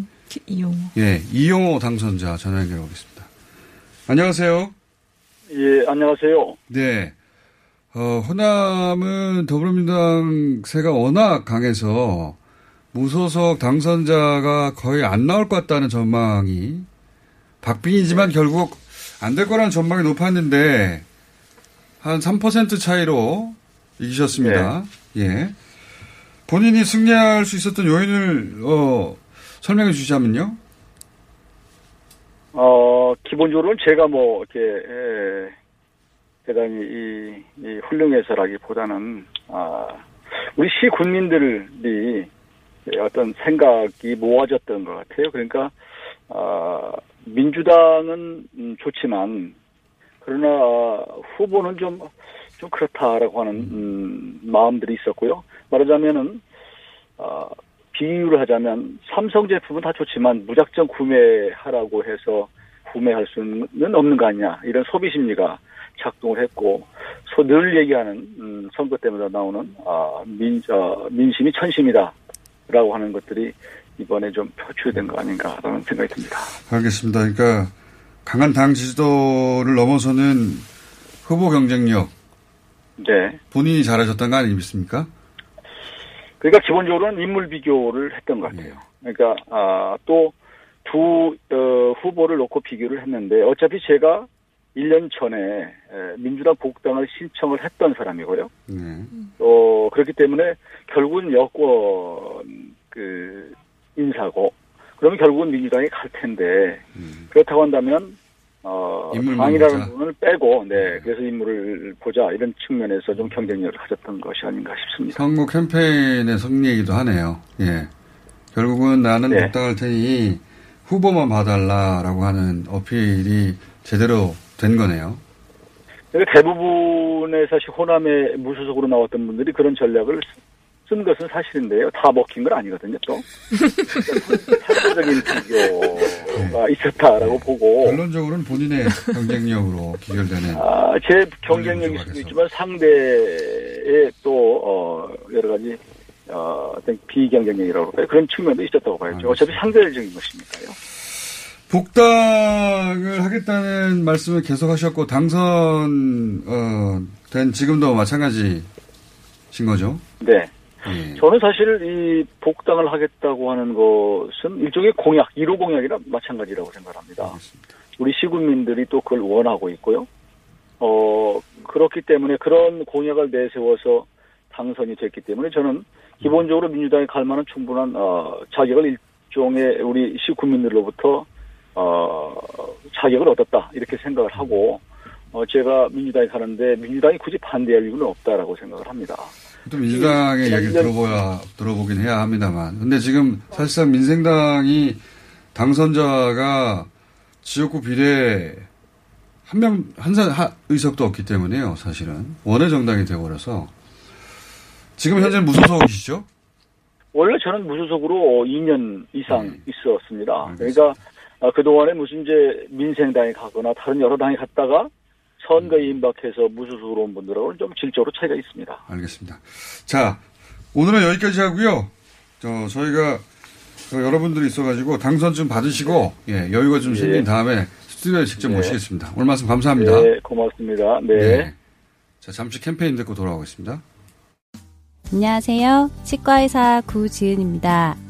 이용호. 예, 이용호 당선자 전화 연결해 보겠습니다. 안녕하세요. 예, 안녕하세요. 네. 어, 호남은 더불어민주당 세가 워낙 강해서 무소속 당선자가 거의 안 나올 것 같다는 전망이 박빙이지만 결국 안 될 거라는 전망이 높았는데 한 3% 차이로 이기셨습니다. 예. 본인이 승리할 수 있었던 요인을 어, 설명해 주시자면요. 어, 기본적으로는 제가 뭐, 이렇게, 에, 대단히 이, 이 훌륭해서라기보다는, 아, 우리 시 군민들이 어떤 생각이 모아졌던 것 같아요. 그러니까, 아, 민주당은 음, 좋지만, 그러나 후보는 좀, 좀 그렇다라고 하는, 음, 마음들이 있었고요. 말하자면은, 아, 비유를 하자면 삼성 제품은 다 좋지만 무작정 구매하라고 해서 구매할 수는 없는 거 아니냐 이런 소비 심리가 작동을 했고 소 늘 얘기하는 음, 선거 때마다 나오는 아, 민 어, 민심이 천심이다 라고 하는 것들이 이번에 좀 표출된 거 아닌가라는 생각이 듭니다. 알겠습니다. 그러니까 강한 당 지지도를 넘어서는 후보 경쟁력. 네. 본인이 잘하셨던 거 아니겠습니까? 그러니까 기본적으로는 인물 비교를 했던 것 같아요. 그러니까 아, 또두 어, 후보를 놓고 비교를 했는데 어차피 제가 1년 전에 에, 민주당 복당을 신청을 했던 사람이고요. 네. 어, 그렇기 때문에 결국은 여권 그 인사고 그러면 결국은 민주당이 갈 텐데 그렇다고 한다면 어, 당이라는. 부분을 빼고 네 그래서 인물을 보자 이런 측면에서 좀 경쟁력을 가졌던 것이 아닌가 싶습니다. 선거 캠페인의 승리이기도 하네요. 예. 결국은 나는 네. 복당할 테니 후보만 봐달라라고 하는 어필이 제대로 된 거네요. 그러니까 대부분의 사실 호남에 무소속으로 나왔던 분들이 그런 전략을 쓴 것은 사실인데요. 다 먹힌 건 아니거든요, 또. *laughs* 상대적인 비교가 있었다라고 보고. 결론적으로는 본인의 경쟁력으로 기결되는. 아, 제 경쟁력일 수도 있지만 상대의 또, 어, 여러 가지, 어, 어떤 비경쟁력이라고 할까요? 그런 측면도 있었다고 봐야죠. 어차피 상대적인 것이니까요. 복당을 하겠다는 말씀을 계속 하셨고 당선 어, 된 지금도 마찬가지신 거죠? 네. 예. 저는 사실 이 복당을 하겠다고 하는 것은 일종의 공약, 1호 공약이라 마찬가지라고 생각합니다. 우리 시군민들이 또 그걸 원하고 있고요. 어, 그렇기 때문에 그런 공약을 내세워서 당선이 됐기 때문에 저는 기본적으로 민주당에 갈 만한 충분한, 어, 자격을 일종의 우리 시군민들로부터, 어, 자격을 얻었다. 이렇게 생각을 하고, 어, 제가 민주당에 가는데 민주당이 굳이 반대할 이유는 없다라고 생각을 합니다. 또 민주당의 음, 이야기를 년- 들어보야 들어보긴 해야 합니다만, 근데 지금 사실상 민생당이 당선자가 지역구 비례 한 명, 한 의석도 없기 때문에요, 사실은. 원외 정당이 되어버려서. 지금 현재 무소속이시죠? 원래 저는 무소속으로 2년 이상 있었습니다. 그러니까 아, 그동안에 무슨 이제 민생당에 가거나 다른 여러 당에 갔다가 선거에 임박해서 무소속으로 온 분들하고는 좀 질적으로 차이가 있습니다. 알겠습니다. 자, 오늘은 여기까지 하고요. 저, 저희가 그 여러분들이 있어가지고 당선 좀 받으시고, 예, 여유가 좀 예. 생긴 다음에 스튜디오에 직접 네. 모시겠습니다. 오늘 말씀 감사합니다. 네, 고맙습니다. 네. 자, 잠시 캠페인 듣고 돌아오겠습니다. 안녕하세요. 치과의사 구지은입니다.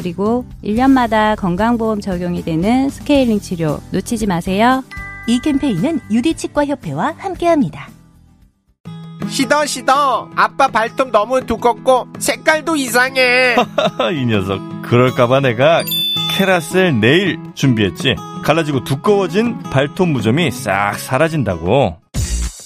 그리고 1년마다 건강보험 적용이 되는 스케일링 치료 놓치지 마세요. 이 캠페인은 유디치과협회와 함께합니다. 시더 시더 아빠 발톱 너무 두껍고 색깔도 이상해 *laughs* 이 녀석 그럴까봐 내가 캐라셀 네일 준비했지 갈라지고 두꺼워진 발톱 무좀이 싹 사라진다고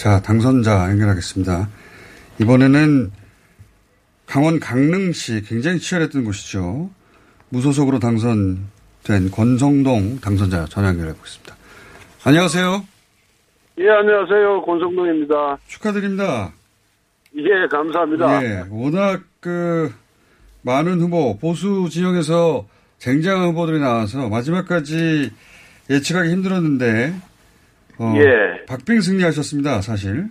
자, 당선자 연결하겠습니다. 이번에는 강원 강릉시 굉장히 치열했던 곳이죠. 무소속으로 당선된 권성동 당선자 전화 연결해 보겠습니다. 안녕하세요. 예, 안녕하세요. 권성동입니다. 축하드립니다. 예, 감사합니다. 예, 워낙 그 많은 후보 보수 지역에서 쟁쟁한 후보들이 나와서 마지막까지 예측하기 힘들었는데 어, 예. 박빙 승리하셨습니다. 사실.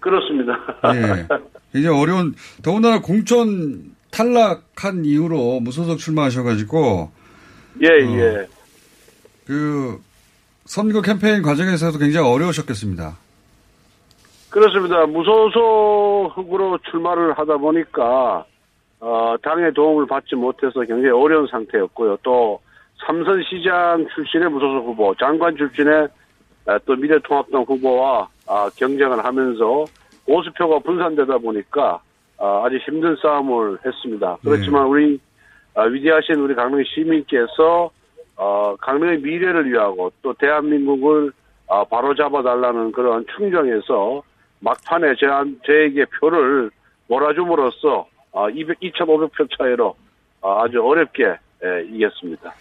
그렇습니다. 예. 이제 어려운 더군다나 공천 탈락한 이후로 무소속 출마하셔가지고 예, 예. 그 선거 캠페인 과정에서도 굉장히 어려우셨겠습니다. 그렇습니다. 무소속으로 출마를 하다 보니까 어, 당의 도움을 받지 못해서 굉장히 어려운 상태였고요. 또 삼선 시장 출신의 무소속 후보, 장관 출신의 아, 또 미래통합당 후보와 아, 경쟁을 하면서 보수표가 분산되다 보니까 아, 아주 힘든 싸움을 했습니다. 그렇지만 우리 아, 위대하신 우리 강릉 시민께서 어, 강릉의 미래를 위하고 또 대한민국을 아, 바로잡아 달라는 그런 충정에서 막판에 제, 저에게 표를 몰아줌으로써 아, 200, 2,500표 차이로 아, 아주 어렵게 예, 이겼습니다.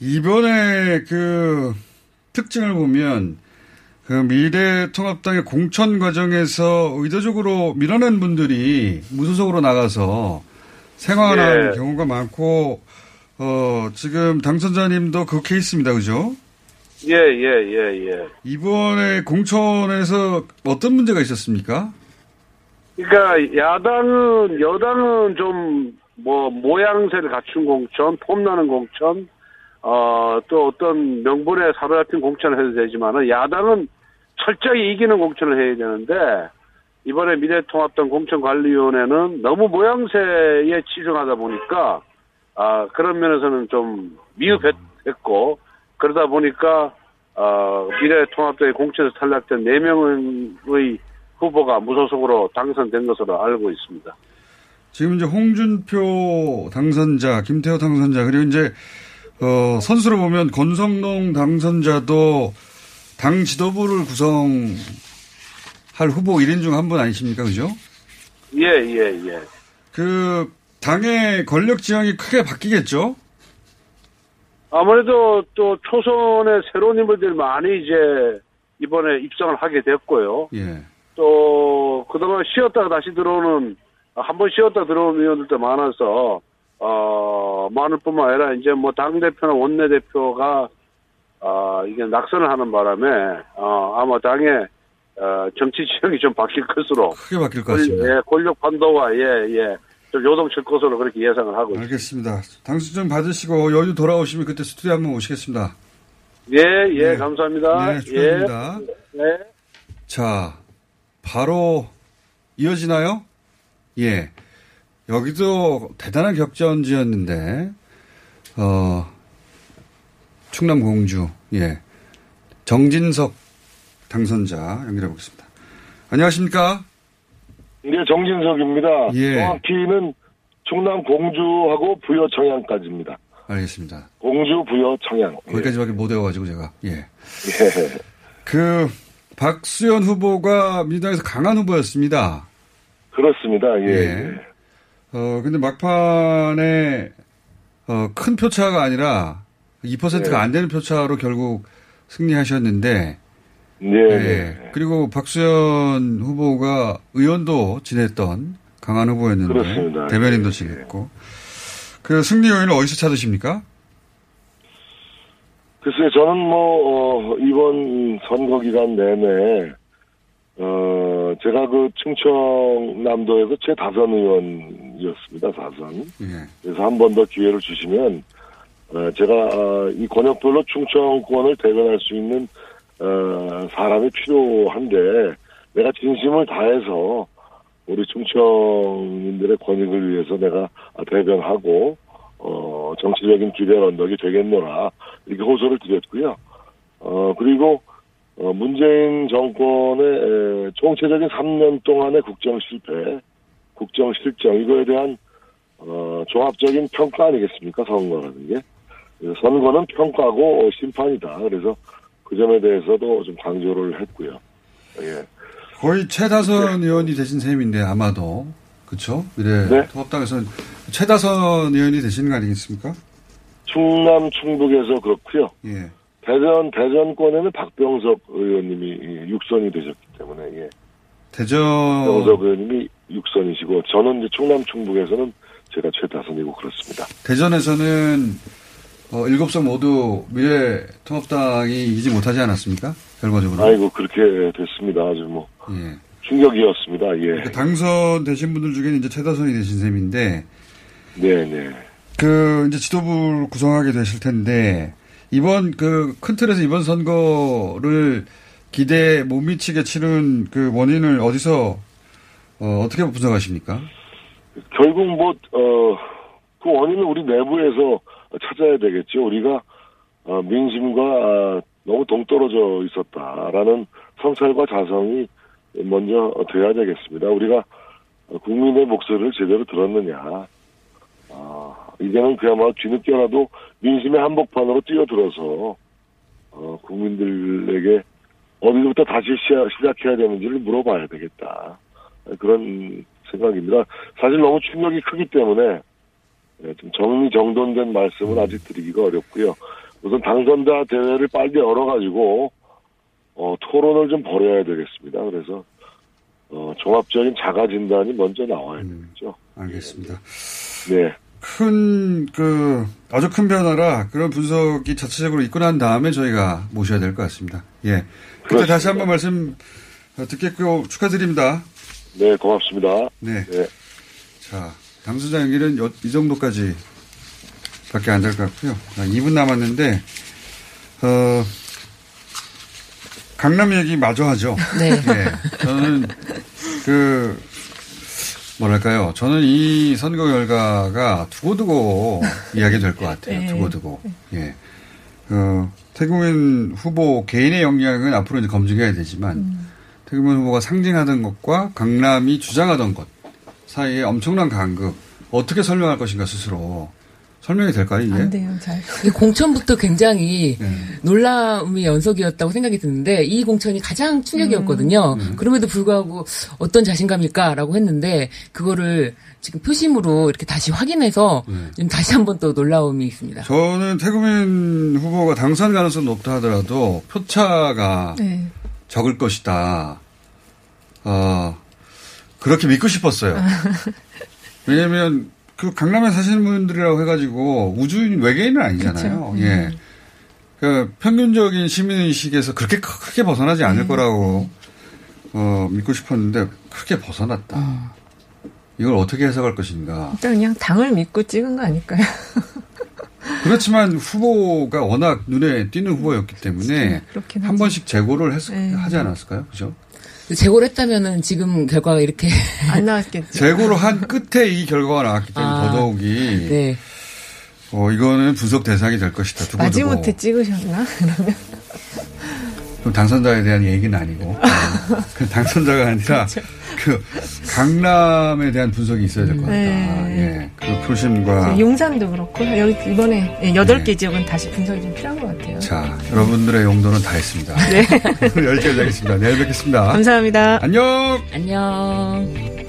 이번에 그 특징을 보면 그 미래통합당의 공천 과정에서 의도적으로 밀어낸 분들이 무소속으로 나가서 생활하는 예. 경우가 많고 어 지금 당선자님도 그 케이스입니다, 그죠? 예, 예, 예, 예. 이번에 공천에서 어떤 문제가 있었습니까? 그러니까 야당은 여당은 좀 뭐 모양새를 갖춘 공천, 폼나는 공천, 어, 또 어떤 명분에 사로잡힌 공천을 해도 되지만은 야당은 철저히 이기는 공천을 해야 되는데 이번에 미래통합당 공천관리위원회는 너무 모양새에 치중하다 보니까 아 그런 면에서는 좀 미흡했고 그러다 보니까 어, 미래통합당의 공천에서 탈락된 4명의 후보가 무소속으로 당선된 것으로 알고 있습니다. 지금 이제 홍준표 당선자, 김태호 당선자, 그리고 이제, 어, 선수로 보면 권성동 당선자도 당 지도부를 구성할 후보 1인 중 한 분 아니십니까? 그죠? 예, 예, 예. 그, 당의 권력 지형이 크게 바뀌겠죠? 아무래도 또 초선의 새로운 인물들이 많이 이제 이번에 입성을 하게 됐고요. 예. 또 그동안 쉬었다가 다시 들어오는 한 번 쉬었다 들어오는 의원들도 많아서 어 많을 뿐만 아니라 이제 뭐 당 대표나 원내 대표가 어 이게 낙선을 하는 바람에 어 아마 당의 어 정치 지형이 좀 바뀔 것으로 크게 바뀔 것 같습니다. 예, 권력 판도가 예예 좀 요동칠 것으로 그렇게 예상을 하고 있습니다. 알겠습니다. 당수증 받으시고 여유 돌아오시면 그때 스튜디오 한번 오시겠습니다. 예, 예, 감사합니다. 네, 축하드립니다. 예. 네. 자, 바로 이어지나요? 예. 여기도 대단한 격전지였는데, 어, 충남 공주, 예. 정진석 당선자 연결해 보겠습니다. 안녕하십니까? 네, 정진석입니다. 예. 정확히는 충남 공주하고 부여 청양까지입니다. 알겠습니다. 공주 부여 청양. 거기까지밖에 못 외워가지고 제가, 예. 예. 그, 박수현 후보가 민주당에서 강한 후보였습니다. 그렇습니다. 예. 어, 근데 막판에, 어, 큰 표차가 아니라 2%가 네. 안 되는 표차로 결국 승리하셨는데, 네. 예. 그리고 박수현 후보가 의원도 지냈던 강한 후보였는데, 그렇습니다. 대변인도 지냈고, 그 승리 요인을 어디서 찾으십니까? 글쎄요, 저는 뭐, 어, 이번 선거 기간 내내, 어, 제가 그 충청남도에서 제 다선 의원 이었습니다, 다선. 예. 그래서 한 번 더 기회를 주시면, 어, 제가, 어, 이 권역별로 충청권을 대변할 수 있는, 어, 사람이 필요한데, 내가 진심을 다해서 우리 충청인들의 권익을 위해서 내가 대변하고, 어, 정치적인 기대 언덕이 되겠노라. 이렇게 호소를 드렸고요. 어, 그리고, 어, 문재인 정권의 에, 총체적인 3년 동안의 국정 실패, 국정 실정, 이거에 대한, 어, 종합적인 평가 아니겠습니까? 선거라는 게. 선거는 평가고 어, 심판이다. 그래서 그 점에 대해서도 좀 강조를 했고요. 예. 거의 최다선 의원이 되신 셈인데, 아마도. 그렇죠? 미래 네. 통합당에서는 최다선 의원이 되시는 거 아니겠습니까? 충남 충북에서 그렇고요. 예. 대전 대전권에는 박병석 의원님이 예, 육선이 되셨기 때문에 예. 대전 박병석 의원님이 육선이시고 저는 이제 충남 충북에서는 제가 최다선이고 그렇습니다. 대전에서는 어, 일곱 석 모두 미래 통합당이 이기지 못하지 않았습니까? 결과적으로. 아이고 그렇게 됐습니다. 아주 뭐 예. 충격이었습니다. 예. 그러니까 당선되신 분들 중에는 이제 최다선이 되신 셈인데 네네. 그 이제 지도부를 구성하게 되실 텐데 이번 그 큰 틀에서 이번 선거를 기대에 못 미치게 치른 그 원인을 어디서 어, 어떻게 분석하십니까? 결국 뭐, 어, 그 원인은 우리 내부에서 찾아야 되겠죠. 우리가, 어, 민심과 아, 너무 동떨어져 있었다라는 성찰과 자성이 먼저 돼야 되겠습니다. 우리가 국민의 목소리를 제대로 들었느냐. 아, 이제는 그야말로 뒤늦게라도 민심의 한복판으로 뛰어들어서, 어, 국민들에게 어디부터 다시 시작, 시작해야 되는지를 물어봐야 되겠다. 그런 생각입니다. 사실 너무 충격이 크기 때문에 예, 좀 정리정돈된 말씀은 아직 드리기가 어렵고요. 우선 당선자 대회를 빨리 열어가지고 어, 토론을 좀 벌여야 되겠습니다. 그래서 어, 종합적인 자가 진단이 먼저 나와야 되겠죠. 알겠습니다. 네. 큰, 그, 아주 큰 변화라 그런 분석이 자체적으로 있고 난 다음에 저희가 모셔야 될 것 같습니다. 예. 그때 다시 한번 말씀 어, 듣겠고 축하드립니다. 네, 고맙습니다. 네. 자, 당선자 연기는 요- 이 정도까지 밖에 안 될 것 같고요. 자, 2분 남았는데, 어, 강남 얘기 마저 하죠. 네. 예. 저는 그, 뭐랄까요. 저는 이 선거 결과가 두고두고 *laughs* 이야기 될 것 같아요. 네. 두고두고. 예. 어, 태국인 후보 개인의 역량은 앞으로 이제 검증해야 되지만, 태국인 후보가 상징하던 것과 강남이 주장하던 것 사이에 엄청난 간극. 어떻게 설명할 것인가 스스로. 설명이 될까요, 이게? 안 돼요, 잘. 이 공천부터 굉장히 네. 놀라움의 연속이었다고 생각이 드는데 이 공천이 가장 충격이었거든요. 음. 그럼에도 불구하고 어떤 자신감일까라고 했는데 그거를 지금 표심으로 이렇게 다시 확인해서 네. 좀 다시 한번 또 놀라움이 있습니다. 저는 태국인 후보가 당선 가능성 높다 하더라도 표차가 네. 적을 것이다. 어, 그렇게 믿고 싶었어요. *laughs* 왜냐면, 그 강남에 사시는 분들이라고 해가지고 우주인 외계인은 아니잖아요. 그쵸. 예. 음. 그 평균적인 시민의식에서 그렇게 크- 크게 벗어나지 않을 음. 거라고, 어, 믿고 싶었는데, 크게 벗어났다. 이걸 어떻게 해석할 것인가. 일단 그냥 당을 믿고 찍은 거 아닐까요? *laughs* 그렇지만 후보가 워낙 눈에 띄는 후보였기 때문에 한. 번씩 재고를 했, 네. 하지 않았을까요? 그죠? 재고를 했다면은 지금 결과가 이렇게 *laughs* 안 나왔겠죠. 재고를 한 끝에 이 결과가 나왔기 때문에 아, 더더욱이 네. 어, 이거는 분석 대상이 될 것이다. 두고두고. 마지못해 찍으셨나? *laughs* 그러면 그럼 당선자에 대한 얘기는 아니고 그 당선자가 아니라 *laughs* 그 강남에 대한 분석이 있어야 될 것 같다. 네. 예. 그 표심과 용산도 그렇고 여기 이번에 예, 여덟 개 지역은 다시 분석이 좀 필요한 것 같아요. 자 여러분들의 용도는 다 했습니다. 네. *laughs* 여기까지 하겠습니다. 내일 뵙겠습니다. 감사합니다. 안녕. 안녕.